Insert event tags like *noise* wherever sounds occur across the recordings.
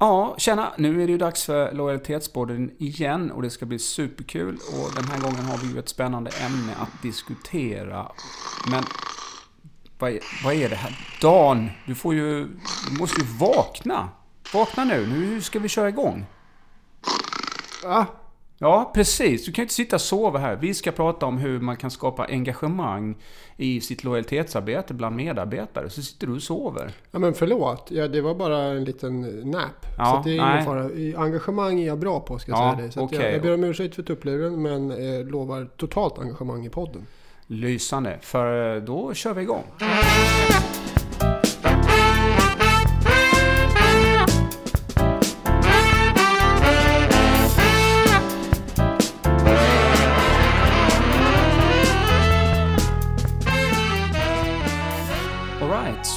Ja, tjena! Nu är det ju dags för lojalitetsborden igen och det ska bli superkul. Och den här gången har vi ju ett spännande ämne att diskutera. Men vad är, vad är det här? Dan, du får ju... Du måste ju vakna! Vakna nu, nu ska vi köra igång. Va? Ja, precis. Du kan ju inte sitta och sova här. Vi ska prata om hur man kan skapa engagemang i sitt lojalitetsarbete bland medarbetare. Så sitter du och sover. Ja men förlåt, ja, det var bara en liten nap. Ja, så det är nej. ingen fara. Engagemang är jag bra på ska jag Ja, säga dig. Så okej. jag, jag ber om ursäkt för tuppluren men eh, lovar totalt engagemang i podden. Lysande, för eh, då kör vi igång. Alright,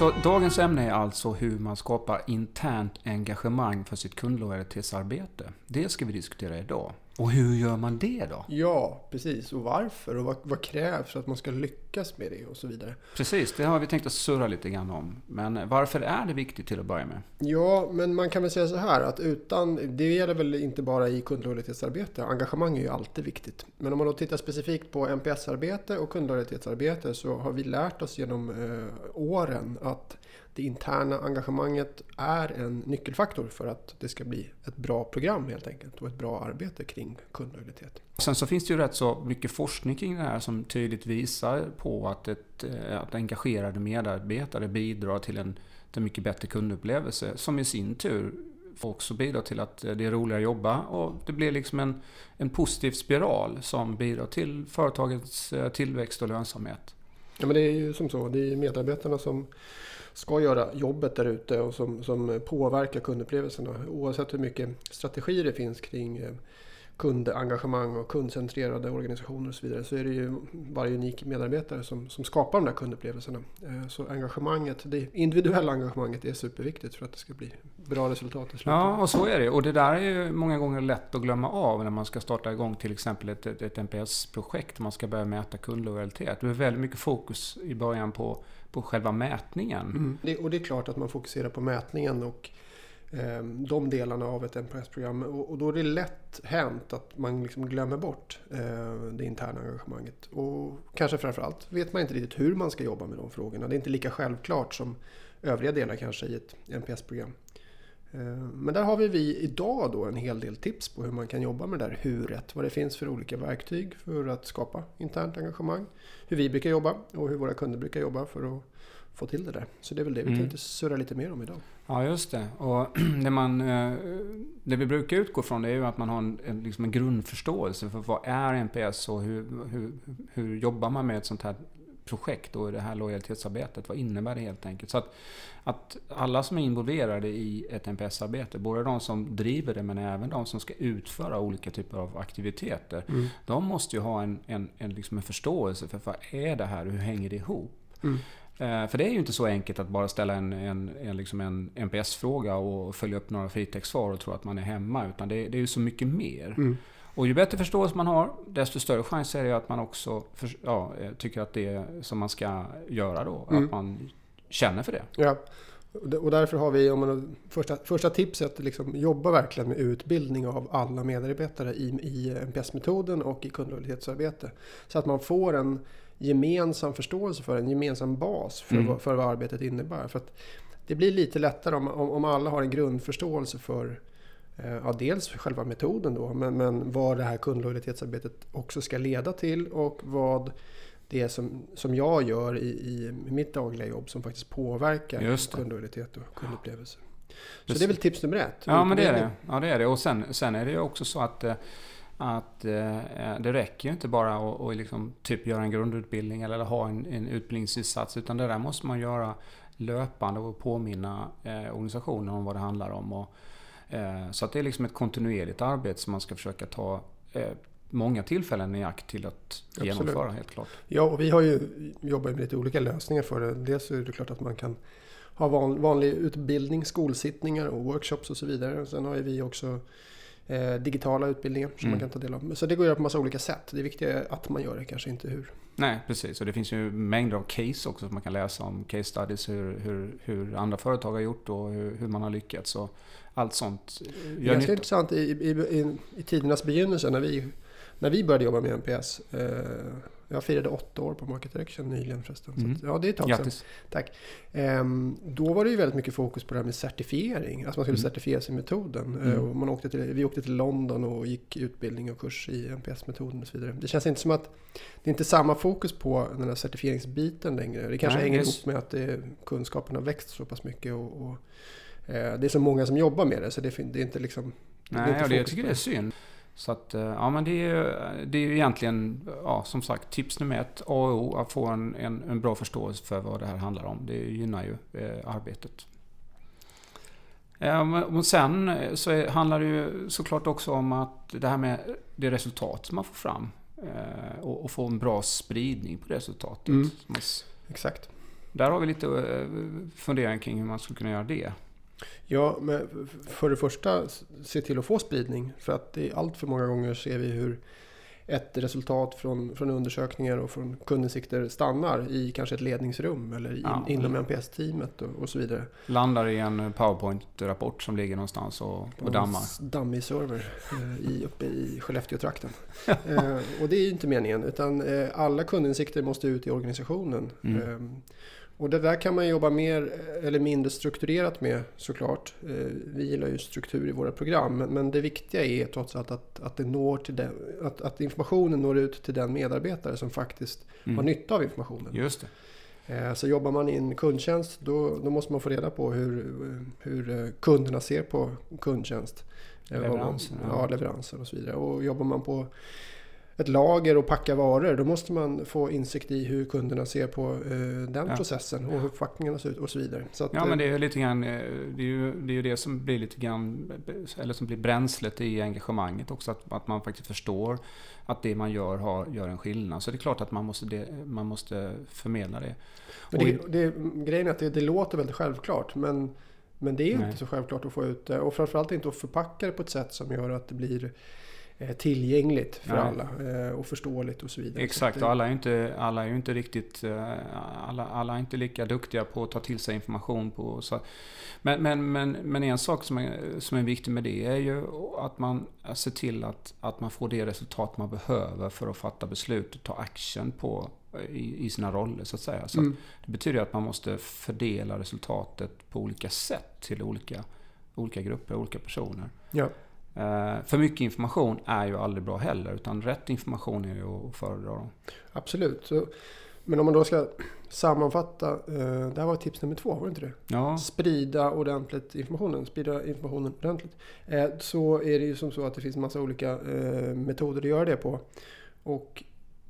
så dagens ämne är alltså hur man skapar internt engagemang för sitt kundlojalitetsarbete. Det ska vi diskutera idag. Och hur gör man det då? Ja, precis. Och varför? Och vad, vad krävs för att man ska lyckas med det och så vidare. Precis, det har vi tänkt att surra lite grann om. Men varför är det viktigt till att börja med? Ja, men man kan väl säga så här att utan, det gäller väl inte bara i kundlojalitetsarbete, engagemang är ju alltid viktigt. Men om man då tittar specifikt på NPS-arbete och kundlojalitetsarbete så har vi lärt oss genom eh, åren att det interna engagemanget är en nyckelfaktor för att det ska bli ett bra program helt enkelt och ett bra arbete kring kundlojalitet. Sen så finns det ju rätt så mycket forskning kring det här som tydligt visar på att, ett, eh, att engagerade medarbetare bidrar till en, till mycket bättre kundupplevelse som i sin tur också bidra till att eh, det är roligare att jobba och det blir liksom en, en positiv spiral som bidrar till företagets eh, tillväxt och lönsamhet. Ja, men det är ju som så, det är medarbetarna som ska göra jobbet där ute och som, som påverkar kundupplevelsen. Oavsett hur mycket strategier det finns kring eh, kundengagemang och kundcentrerade organisationer och så vidare så är det ju varje unik medarbetare som, som skapar de där kundupplevelserna. Eh, Så engagemanget, det individuella engagemanget är superviktigt för att det ska bli bra resultat i slutet. Ja, och så är det. Och det där är ju många gånger lätt att glömma av när man ska starta igång till exempel ett, ett, ett NPS-projekt. Man ska börja mäta kundlojalitet. Det är väldigt mycket fokus i början på, på själva mätningen. Mm. Det, och det är klart att man fokuserar på mätningen och Ehm, de delarna av ett NPS-program. Och, och då är det lätt hänt att man liksom glömmer bort eh, det interna engagemanget. Och kanske framförallt vet man inte riktigt hur man ska jobba med de frågorna. Det är inte lika självklart som övriga delar kanske i ett NPS-program. Eh, Men där har vi, vi idag då en hel del tips på hur man kan jobba med det där huret. Vad det finns för olika verktyg för att skapa internt engagemang. Hur vi brukar jobba och hur våra kunder brukar jobba för att få till det där. Så det är väl det vi Mm. tänkte surra lite mer om idag. Ja, just det. Och *clears throat* det, man, eh, det vi brukar utgå från det är ju att man har en, en, liksom en grundförståelse för vad är NPS och hur, hur, hur jobbar man med ett sånt här projekt och det här lojalitetsarbetet. Vad innebär det helt enkelt? Så att, att alla som är involverade i ett NPS-arbete, både de som driver det men även de som ska utföra olika typer av aktiviteter. Mm. De måste ju ha en, en, en, liksom en förståelse för vad är det här och hur hänger det ihop? Mm. Eh, För det är ju inte så enkelt att bara ställa en, en, en, liksom en NPS-fråga och följa upp några fritextsvar och tro att man är hemma. Utan det, det är ju så mycket mer. Mm. Och ju bättre förståelse man har, desto större chans är det att man också för, ja, eh, tycker att det är som man ska göra då. Mm. Att man känner för det. Ja. Och därför har vi, om man, första, första tipset, liksom, jobba verkligen med utbildning av alla medarbetare i, i NPS-metoden och i kundlojalitetsarbete. Så att man får en gemensam förståelse för en gemensam bas för, Mm. vad, för vad arbetet innebär. För det blir lite lättare om, om, om alla har en grundförståelse för Ja, dels för själva metoden då, men, men vad det här kundlojalitetsarbetet också ska leda till och vad det är som, som jag gör i, i mitt dagliga jobb som faktiskt påverkar kundlojalitet och kundupplevelse. Så det är väl tips nummer ett. Ja, men det är det. Ja, det är det. Och sen, sen är det ju också så att, eh, att eh, det räcker ju inte bara att, att liksom typ göra en grundutbildning eller ha en, en utbildningsinsats. Utan det där måste man göra löpande och påminna eh, organisationen om vad det handlar om. Och, eh, så att det är liksom ett kontinuerligt arbete som man ska försöka ta eh, många tillfällen i akt till att Absolut. genomföra helt klart. Ja, och vi har ju jobbat med lite olika lösningar för det. Dels är det klart att man kan ha van, vanlig utbildning, skolsittningar och workshops och så vidare. Sen har vi också eh, digitala utbildningar som Mm. man kan ta del av. Så det går att göra på massa olika sätt. Det viktiga är att man gör det, kanske inte hur. Nej, precis. Och det finns ju mängder av case också som man kan läsa om. Case studies, hur, hur, hur andra företag har gjort och hur, hur man har lyckats. Och allt sånt Det är ganska intressant i, i, i, i tidernas begynnelse när vi, när vi började jobba med NPS. Eh, jag firade åtta år på Market Direction nyligen förresten. Mm. Att, ja, det är ett tag sedan. Grattis. Ehm, då var det ju väldigt mycket fokus på det här med certifiering. Alltså man skulle Mm. certifiera sig i metoden. Mm. Och man åkte till, vi åkte till London och gick utbildning och kurs i NPS-metoden och så vidare. Det känns inte som att det är inte samma fokus på den här certifieringsbiten längre. Det kanske Nej, hänger ihop med att det, kunskapen har växt så pass mycket. Och, och, eh, det är så många som jobbar med det så det, är inte liksom... det Nej, det, jag tycker det är synd. Så att, eh, ja men det är ju det är ju egentligen, ja som sagt, tips nummer ett, A och O, att få en, en, en bra förståelse för vad det här handlar om. Det gynnar ju eh, arbetet. Eh, Och sen eh, så är, handlar det ju såklart också om att det här med det resultat som man får fram. eh, Och, och få en bra spridning på resultatet. Mm. Man Exakt. Där har vi lite eh, funderingar kring hur man skulle kunna göra det. Ja, men för det första se till att få spridning. För att det är allt för många gånger ser vi hur ett resultat från, från undersökningar och från kundinsikter stannar i kanske ett ledningsrum eller in, Ja. inom NPS-teamet och, och så vidare. Landar i en PowerPoint-rapport som ligger någonstans och, och dammar. en dammig server eh, i, uppe i Skellefteå-trakten. *laughs* eh, och det är ju inte meningen, utan eh, alla kundinsikter måste ut i organisationen. Mm. Eh, och det där kan man jobba mer eller mindre strukturerat med såklart. Eh, vi gillar ju struktur i våra program, men, det viktiga är trots allt att, att, det når till den, att, att informationen når ut till den medarbetare som faktiskt har Mm. nytta av informationen. Just det. Eh, Så jobbar man i en kundtjänst då, då måste man få reda på hur, hur eh, kunderna ser på kundtjänst. Ja. Ja, leveranser och så vidare. Och jobbar man på ett lager och packar varor då måste man få insikt i hur kunderna ser på eh, den Ja. processen och hur förpackningarna ser ut och så vidare. Så att, Ja, men eh, det är ju lite grann, eh, det är ju det, är ju det som blir lite grann, eller som blir bränslet i engagemanget också. Att, att man faktiskt förstår att det man gör har, gör en skillnad. Så det är klart att man måste, det, man måste förmedla det. Men det, det, grejen är att det, det låter väldigt självklart men, men det är Nej. inte så självklart att få ut det. Och framförallt inte att förpacka det på ett sätt som gör att det blir eh, tillgängligt för Nej. alla eh, och förståeligt och så vidare. Exakt, Så och att, alla är inte, alla är inte riktigt, eh, alla, alla är inte lika duktiga på att ta till sig information. På, så. Men, men, men, men en sak som är, som är viktig med det är ju att man ser till att, att man får det resultat man behöver för att fatta beslut och ta action på i, i sina roller så att säga. Så att mm, det betyder att man måste fördela resultatet på olika sätt till olika, olika grupper, olika personer. ja. Eh, för mycket information är ju aldrig bra heller, utan rätt information är ju att föredra. Absolut. Men om man då ska sammanfatta. Eh, det här var tips nummer två, var det inte det? Ja, Sprida ordentligt informationen. Sprida informationen ordentligt. Eh, så är det ju som så att det finns massa olika metoder att göra det på. Och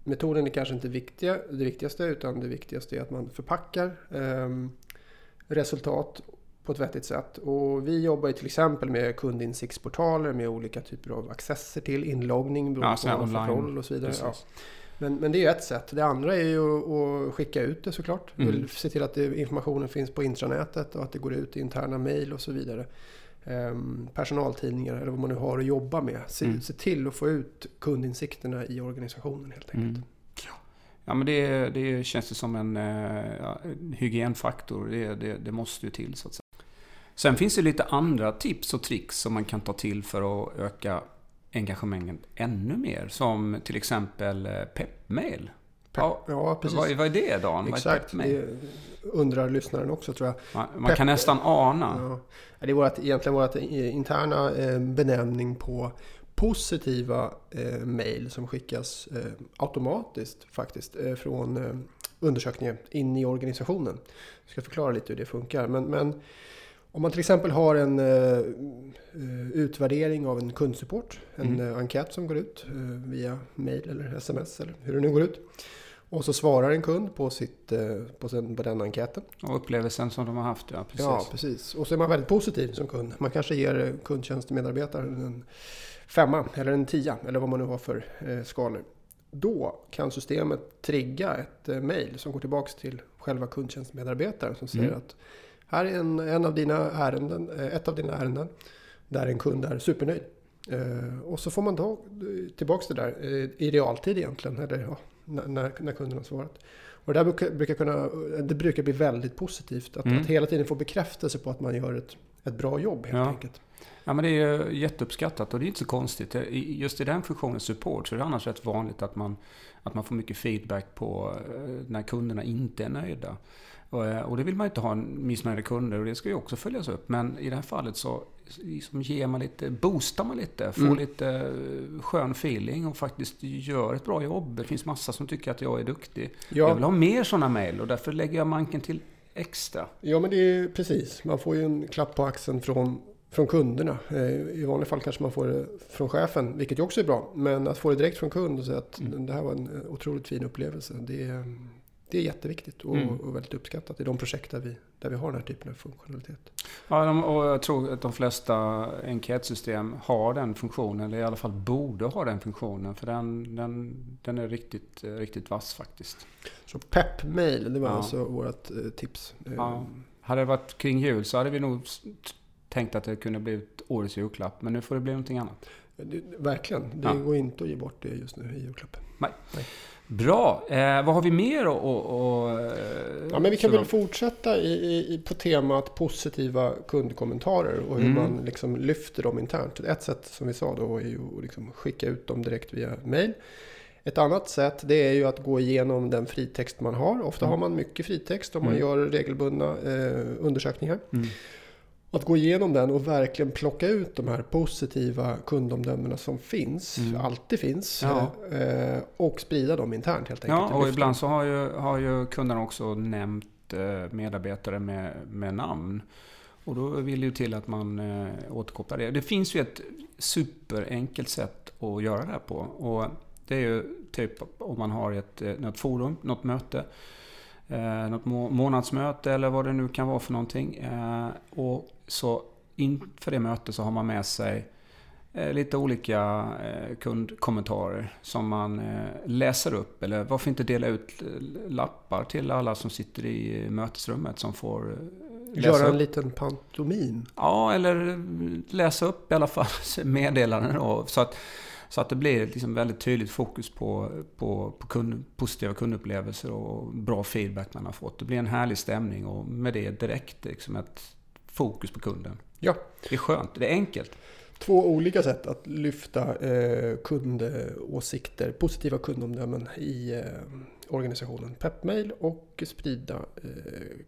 metoden är kanske inte viktiga, det viktigaste utan det viktigaste är att man förpackar eh, resultat på ett vettigt sätt. Och vi jobbar ju till exempel med kundinsiktsportaler med olika typer av accesser till inloggning Ja, beroende så på vad roll och så vidare. Ja. Men, men det är ett sätt. Det andra är ju att skicka ut det såklart. Mm. Se till att det, informationen finns på intranätet och att det går ut i interna mejl och så vidare. Ehm, personaltidningar eller vad man nu har att jobba med. Se, Mm. se till att få ut kundinsikterna i organisationen helt enkelt. Mm. Ja, men det, det känns ju som en, eh, ja, en hygienfaktor. Det, det, det måste ju till så att säga. Sen finns det lite andra tips och tricks som man kan ta till för att öka engagemanget ännu mer. Som till exempel eh, peppmail. Ja, Ja, precis. vad, vad är det Dan? Exakt. Det undrar lyssnaren också tror jag. Man, man kan nästan ana. Ja. Det är vårt, egentligen vårt interna eh, benämning på positiva eh, mejl som skickas eh, automatiskt faktiskt eh, från eh, undersökningen in i organisationen. Jag ska förklara lite hur det funkar. Men, men om man till exempel har en eh, utvärdering av en kundsupport, en Mm. eh, enkät som går ut eh, via mejl eller sms eller hur det nu går ut. Och så svarar en kund på, sitt, eh, på, sin, på den enkäten. Och upplevelsen som de har haft, ja precis. Ja, precis. Och så är man väldigt positiv som kund. Man kanske ger kundtjänstemedarbetaren en femma eller en tia eller vad man nu har för skalor. Då kan systemet trigga ett mejl som går tillbaks till själva kundtjänstmedarbetaren som säger Mm. att här är en, en av dina ärenden, eh, ett av dina ärenden där en kund är supernöjd. Eh, och så får man ta tillbaka det där eh, i realtid egentligen, eller ja, när, när kunden har svarat. Och det, där brukar, brukar kunna, det brukar bli väldigt positivt. Att, Mm. att hela tiden få bekräftelse på att man gör ett, ett bra jobb helt Ja. enkelt. Ja, men det är ju jätteuppskattat och det är inte så konstigt. Just i den funktionen support så är det annars rätt vanligt att man, att man får mycket feedback på eh, när kunderna inte är nöjda. Och, eh, och det vill man ju inte ha missnöjda kunder och det ska ju också följas upp. Men i det här fallet så liksom ger man lite, boostar man lite, får Mm. lite eh, skön feeling och faktiskt gör ett bra jobb. Det finns massa som tycker att jag är duktig. Jag Ja, vill ha mer sådana mejl och därför lägger jag manken till extra. ja, men det är precis. Man får ju en klapp på axeln från, från kunderna. Eh, I vanliga fall kanske man får det från chefen, vilket ju också är bra. Men att få det direkt från kund och säga att Mm. det här var en eh, otroligt fin upplevelse. Det är, det är jätteviktigt och, Mm. och väldigt uppskattat i de projekt där vi, där vi har den här typen av funktionalitet. Ja, de, och jag tror att de flesta enkätsystem har den funktionen, eller i alla fall borde ha den funktionen. För den, den, den är riktigt, riktigt vass faktiskt. Så peppmail, det var Ja. alltså vårt eh, tips. Eh, Ja. Hade det varit kring jul så hade vi nog tänkt att det kunde bli ett årets julklapp. Men nu får det bli någonting annat. det, verkligen, det Ja. går inte att ge bort det just nu i julklapp. Bra! Eh, vad har vi mer att... Ja, men vi kan väl fortsätta i, i, i- på temat positiva kundkommentarer och hur Mm. man liksom lyfter dem internt. Ett sätt som vi sa då är ju att liksom skicka ut dem direkt via mail. Ett annat sätt det är ju att gå igenom den fritext man har. Ofta Mm. har man mycket fritext om man Mm. gör regelbundna eh, undersökningar. Mm. Att gå igenom den och verkligen plocka ut de här positiva kundomdömena som finns, Mm. alltid finns, Ja. eh, och sprida dem internt helt enkelt. Ja, och Lyfta ibland så har ju, har ju kunderna också nämnt eh, medarbetare med, med namn. Och då vill det ju till att man eh, återkopplar det. Det finns ju ett superenkelt sätt att göra det här på. Och det är ju typ om man har ett, eh, något forum, något möte. Eh, något må- månadsmöte eller vad det nu kan vara för någonting. Eh, och så inför det mötet så har man med sig lite olika kundkommentarer som man läser upp. Eller varför inte dela ut lappar till alla som sitter i mötesrummet som får Göra en liten pantomim. Ja, eller läsa upp i alla fall *laughs* meddelanden då, så att, så att det blir liksom väldigt tydligt fokus på, på, på kund, positiva kundupplevelser och bra feedback man har fått. Det blir en härlig stämning och med det direkt liksom ett fokus på kunden. Ja. Det är skönt, det är enkelt. Två olika sätt att lyfta eh, kundåsikter, positiva kundomdömen i eh, organisationen. Peppmail och sprida eh,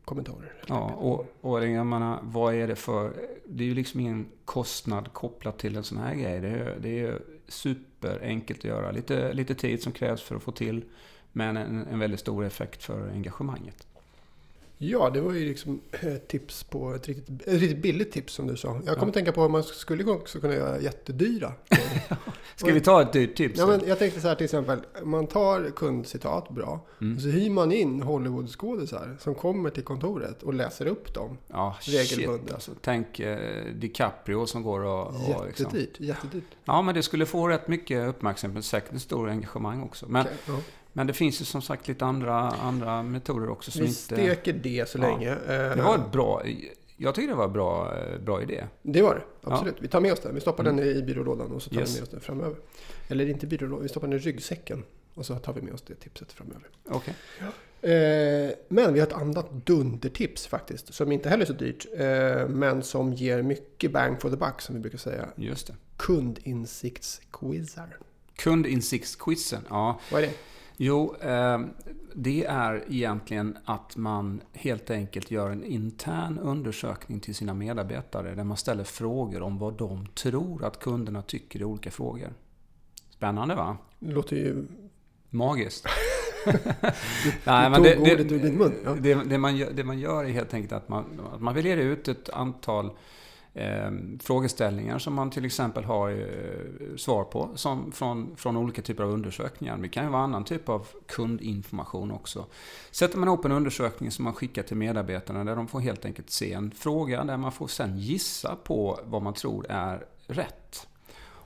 kommentarer. Ja, och, och jag menar, vad är det för... Det är ju liksom ingen kostnad kopplat till en sån här grej. Det är, det är superenkelt att göra. Lite, lite tid som krävs för att få till, men en, en väldigt stor effekt för engagemanget. Ja, det var ju liksom ett tips på ett riktigt, ett riktigt billigt tips som du sa. Jag kommer Ja. tänka på att man skulle också kunna göra jättedyra. *laughs* Ska vi ta ett dyrt tips? ja, men jag tänkte så här till exempel, man tar kundcitat bra Mm. och så hyr man in Hollywoodskådisar som kommer till kontoret och läser upp dem. Ja, regelbundet. shit alltså. Tänk eh, DiCaprio som går och... och liksom. Jättedyrt, jättedyrt. Ja, men det skulle få rätt mycket uppmärksamhet. Säkert ett stort engagemang också. Men, Okej, ja. Men det finns ju som sagt lite andra, andra metoder också som inte... steker det så Ja. länge. Det var ett bra... Jag tycker det var en bra, eh, bra idé. Det var det, absolut. Vi tar med oss den. Vi stoppar Mm. den i byrålådan och så tar Yes. vi med oss den framöver. Eller inte byrålådan, vi stoppar den i ryggsäcken. Och så tar vi med oss det tipset framöver. Okej. Eh, men vi har ett annat dundertips faktiskt. Som inte heller är så dyrt. Eh, men som ger mycket bang for the buck som vi brukar säga. Just det. Kundinsiktsquizar. Kundinsiktsquizen, ja. Vad är det? Jo, eh, det är egentligen att man helt enkelt gör en intern undersökning till sina medarbetare där man ställer frågor om vad de tror att kunderna tycker i olika frågor. Spännande va? Det låter ju... Magiskt. *laughs* Nej, men tog det- det- ordet ur din mun. Ja. Det, det, man gör, det man gör är helt enkelt att man, att man väljer ut ett antal eh, frågeställningar som man till exempel har eh, svar på som från, från olika typer av undersökningar. Det kan ju vara annan typ av kundinformation också. Sätter man ihop en undersökning som man skickar till medarbetarna där de får helt enkelt se en fråga där man får sen gissa på vad man tror är rätt.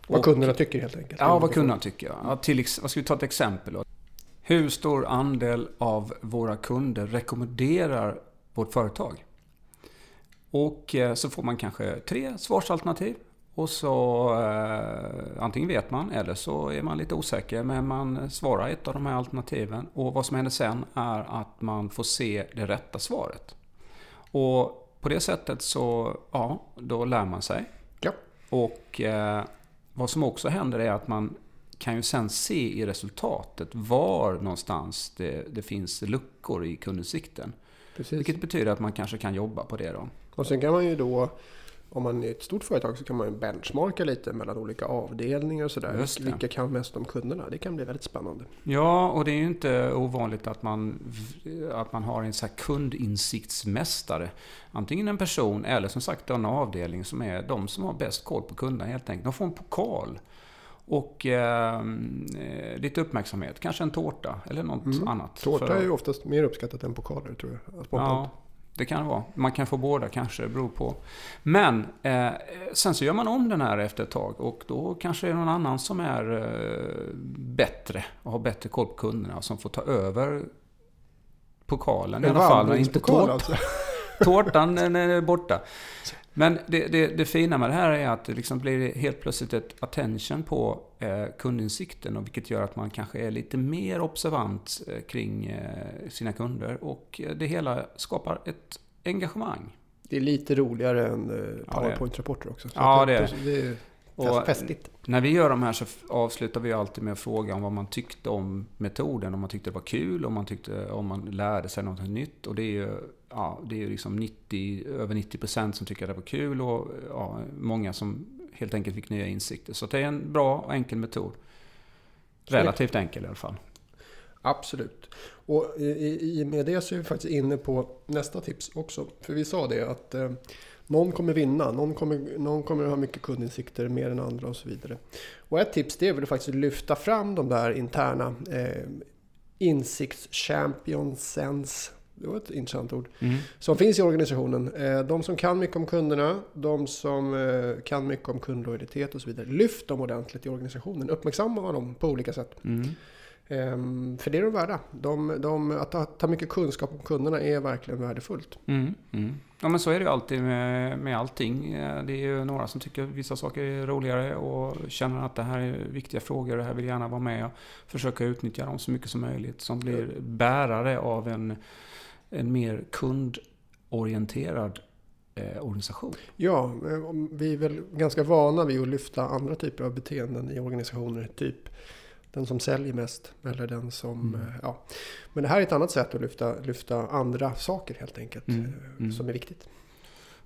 Vad Och- kunderna tycker helt enkelt. Ja, vad kunderna tycker. Ja, till, vad ska vi ta ett exempel då? Hur stor andel av våra kunder rekommenderar vårt företag? Och eh, så får man kanske tre svarsalternativ. Och så eh, antingen vet man eller så är man lite osäker men man svarar ett av de här alternativen. Och vad som händer sen är att man får se det rätta svaret. Och på det sättet så, ja, då lär man sig. Ja. Och eh, vad som också händer är att man kan ju sen se i resultatet var någonstans det, det finns luckor i kundutsikten. Precis. Vilket betyder att man kanske kan jobba på det då. Och sen kan man ju då, om man är ett stort företag, så kan man ju benchmarka lite mellan olika avdelningar och sådär. Vilka kan mest om kunderna? Det kan bli väldigt spännande. Ja, och det är ju inte ovanligt att man, att man har en så här kundinsiktsmästare. Antingen en person eller som sagt en avdelning som är de som har bäst koll på kunderna helt enkelt. De får en pokal. Och eh, lite uppmärksamhet, kanske en tårta eller något Mm. annat. Tårta För- är ju oftast mer uppskattat än pokaler tror jag. Spontant. Ja, det kan det vara. Man kan få båda kanske, det beror på. Men eh, sen så gör man om den här efter ett tag och då kanske det är någon annan som är eh, bättre och har bättre koll på kunderna som får ta över pokalen i alla fall. Men inte tårtan. alltså. Tårtan är borta. *laughs* Men det, det, det fina med det här är att det liksom blir helt plötsligt ett attention på eh, kundinsikten och vilket gör att man kanske är lite mer observant eh, kring eh, sina kunder och eh, det hela skapar ett engagemang. Det är lite roligare än eh, powerpoint-rapporter också. Så Ja, det är det. Och fest, festligt. när vi gör de här så avslutar vi alltid med att fråga om vad man tyckte om metoden. Om man tyckte det var kul, om man, tyckte, om man lärde sig något nytt. Och det är ju, ja, det är ju liksom 90, över 90% som tycker att det var kul och ja, många som helt enkelt fick nya insikter. Så det är en bra och enkel metod. Relativt enkel i alla fall. Absolut. Och i, i med det så är vi faktiskt inne på nästa tips också. För vi sa det att eh, någon kommer vinna, någon kommer, någon kommer ha mycket kundinsikter mer än andra och så vidare. Och ett tips det är väl att faktiskt lyfta fram de där interna eh, insiktschampionsens, det var ett intressant ord, Mm. som finns i organisationen. Eh, De som kan mycket om kunderna, de som eh, kan mycket om kundlojalitet och så vidare. Lyft dem ordentligt i organisationen, uppmärksamma dem på olika sätt. Mm. Ehm, För det är de värda. De, de, att ta, mycket kunskap om kunderna är verkligen värdefullt. Mm, mm. Ja men så är det ju alltid med, med allting. Eh, Det är ju några som tycker vissa saker är roligare och känner att det här är viktiga frågor och här vill gärna vara med och försöka utnyttja dem så mycket som möjligt. Som blir bärare av en, en mer kundorienterad eh, organisation. Ja, eh, vi är väl ganska vana vid att lyfta andra typer av beteenden i organisationer. Typ den som säljer mest eller den som... Mm. eh, Ja. Men det här är ett annat sätt att lyfta, lyfta andra saker helt enkelt. Mm, mm. Som är viktigt.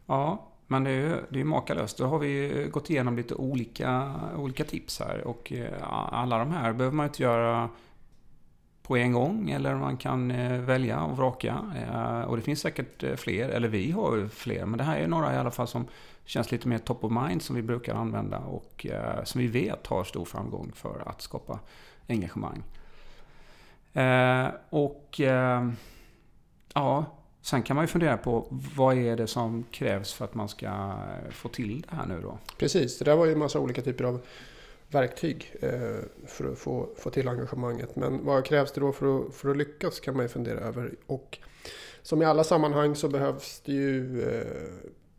Ja, men det är ju det är makalöst. Då har vi gått igenom lite olika, olika tips här. Och alla de här behöver man inte göra på en gång. Eller man kan eh, välja och vraka. Eh, och det finns säkert eh, fler, eller vi har ju fler. Men det här är några i alla fall som känns lite mer top of mind som vi brukar använda. Och som vi vet har stor framgång för att skapa engagemang. Och ja, Sen kan man ju fundera på vad är det som krävs för att man ska få till det här nu då? Precis, det där var ju en massa olika typer av verktyg eh, för att få, få till engagemanget. Men vad krävs det då för att, för att lyckas kan man ju fundera över. Och som i alla sammanhang så behövs det ju eh,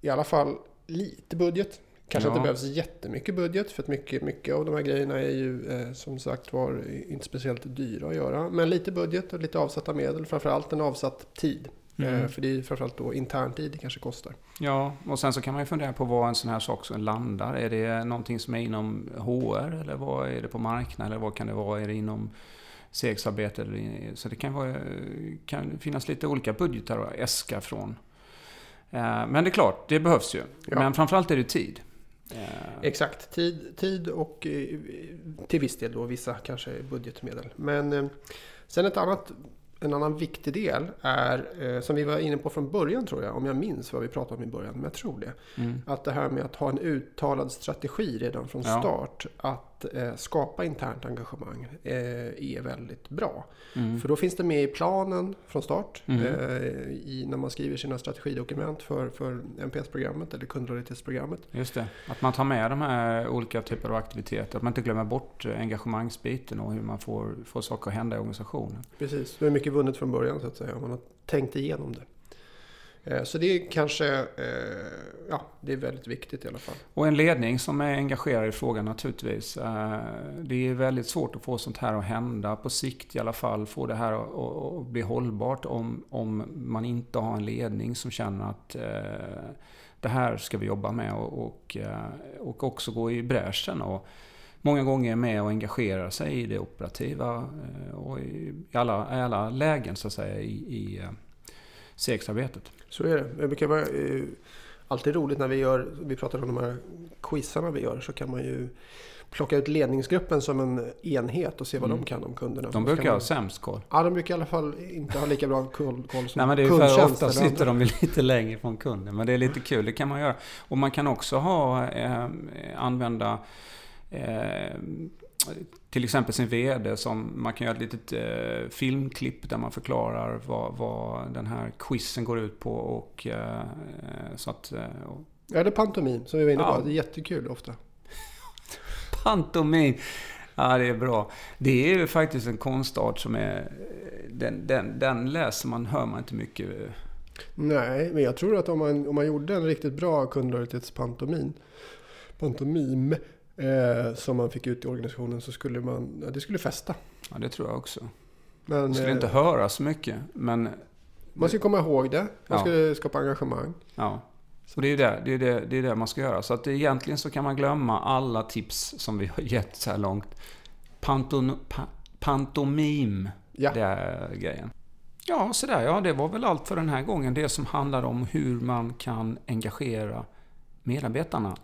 i alla fall lite budget. Kanske Ja. inte behövs jättemycket budget för att mycket, mycket av de här grejerna är ju eh, som sagt var inte speciellt dyra att göra. Men lite budget och lite avsatta medel, framförallt en avsatt tid. Mm. Eh, för det är ju framförallt då intern tid det kanske kostar. Ja, och sen så kan man ju fundera på vad en sån här sak som landar. Är det någonting som är inom HR eller vad är det på marknaden eller vad kan det vara? Är det inom CX-arbete? Så det kan, vara, kan finnas lite olika budgetar att äska från. Eh, Men det är klart, det behövs ju. Ja. Men framförallt är det tid. Eh, Exakt, tid, tid och till viss del då vissa kanske budgetmedel. Men sen ett annat, en annan viktig del är, eh, som vi var inne på från början tror jag, om jag minns vad vi pratade om i början, men jag tror det. Mm. Att det här med att ha en uttalad strategi redan från Ja. start, att eh, skapa internt engagemang, eh, är väldigt bra. Mm. För då finns det med i planen från start, Mm. eh, i, när man skriver sina strategidokument för, för NPS-programmet eller kundlojalitetsprogrammet. Just det. Att man tar med de här olika typer av aktiviteter. Att man inte glömmer bort engagemangsbiten och hur man får, får saker att hända i organisationen. Precis, då är mycket vunnet från början så att säga, om man har tänkt igenom det. Eh, så det är kanske, eh, ja, det är väldigt viktigt i alla fall. Och en ledning som är engagerad i frågan naturligtvis. Eh, det är väldigt svårt att få sånt här att hända på sikt i alla fall. Få det här att- bli hållbart om, om man inte har en ledning som känner att eh, det här ska vi jobba med och, och, och också gå i bräschen. Och många gånger är med och engagera sig i det operativa och i, alla, i alla lägen så att säga i, i CX-arbetet. Så är det. Det brukar vara eh, alltid roligt när vi gör, vi pratar om de här quizarna vi gör, så kan man ju plocka ut ledningsgruppen som en enhet och se vad Mm. de kan om kunderna. De brukar ska ha man, sämst koll. Ja, de brukar i alla fall inte ha lika bra koll, koll som Nej men det är för ofta sitter de *laughs* lite längre från kunden. Men det är lite kul, det kan man göra. Och man kan också ha, eh, använda eh, till exempel sin VD som man kan göra ett litet eh, filmklipp där man förklarar vad, vad den här quizen går ut på. Och, eh, så att, eh, och Ja, det är pantomim som vi var inne på. Ja. Det är jättekul ofta. *laughs* pantomim. Ja, det är bra. Det är ju faktiskt en konstart som är... Den, den, den läser man, hör man inte mycket. Nej, men jag tror att om man, om man gjorde en riktigt bra kundlojalitetspantomim pantomim eh, som man fick ut i organisationen så skulle man, ja, det skulle fästa. Ja, det tror jag också. Men Man skulle eh, inte höra så mycket, men man ska komma ihåg det. Man Ja. ska skapa engagemang. ja. Och det är det, det, är det, det är det man ska göra. Så att det, egentligen så kan man glömma alla tips som vi har *laughs* gett så här långt. Panton, pa, pantomim, Ja. det är grejen. Ja, så där, ja, det var väl allt för den här gången. Det som handlar om hur man kan engagera medarbetarna.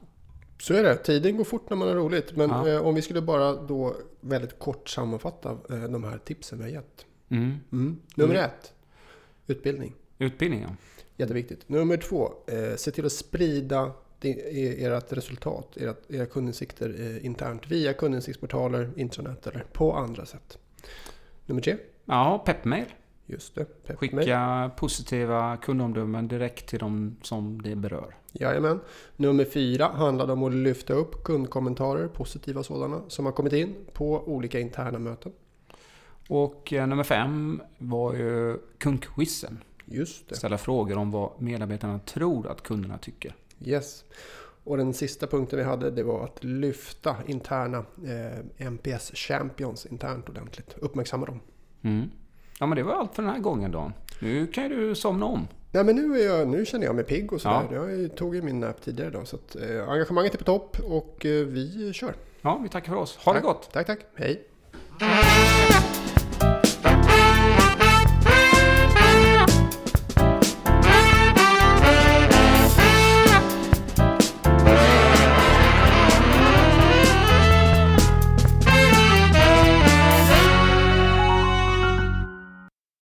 Så är det. Tiden går fort när man har roligt. Men Ja. eh, om vi skulle bara då väldigt kort sammanfatta eh, de här tipsen vi har gett. Mm. Nummer Mm. ett, utbildning. Utbildningen. Jätteviktigt. Nummer två, eh, se till att sprida e- ert resultat, era, era kundinsikter eh, internt via kundinsiktsportaler, intranät eller på andra sätt. Nummer tre, Ja, peppmail. Just det, Pepmail. Skicka positiva kundomdömen direkt till de som det berör. Jajamän. Nummer fyra handlade om att lyfta upp kundkommentarer, positiva sådana, som har kommit in på olika interna möten. Och eh, nummer fem var ju kundquizen. Just det. Ställa frågor om vad medarbetarna tror att kunderna tycker. Yes. Och den sista punkten vi hade det var att lyfta interna eh, MPS Champions internt ordentligt. Uppmärksamma dem. Mm. Ja, men det var allt för den här gången Dan. Nu kan ju du somna om. Nej men nu, jag, nu känner jag mig pigg och sådär. Ja. Jag tog ju min nap tidigare idag. Så att, eh, engagemanget är på topp och eh, vi kör. Ja, vi tackar för oss. Ha det Tack. gott! Tack, tack. Hej.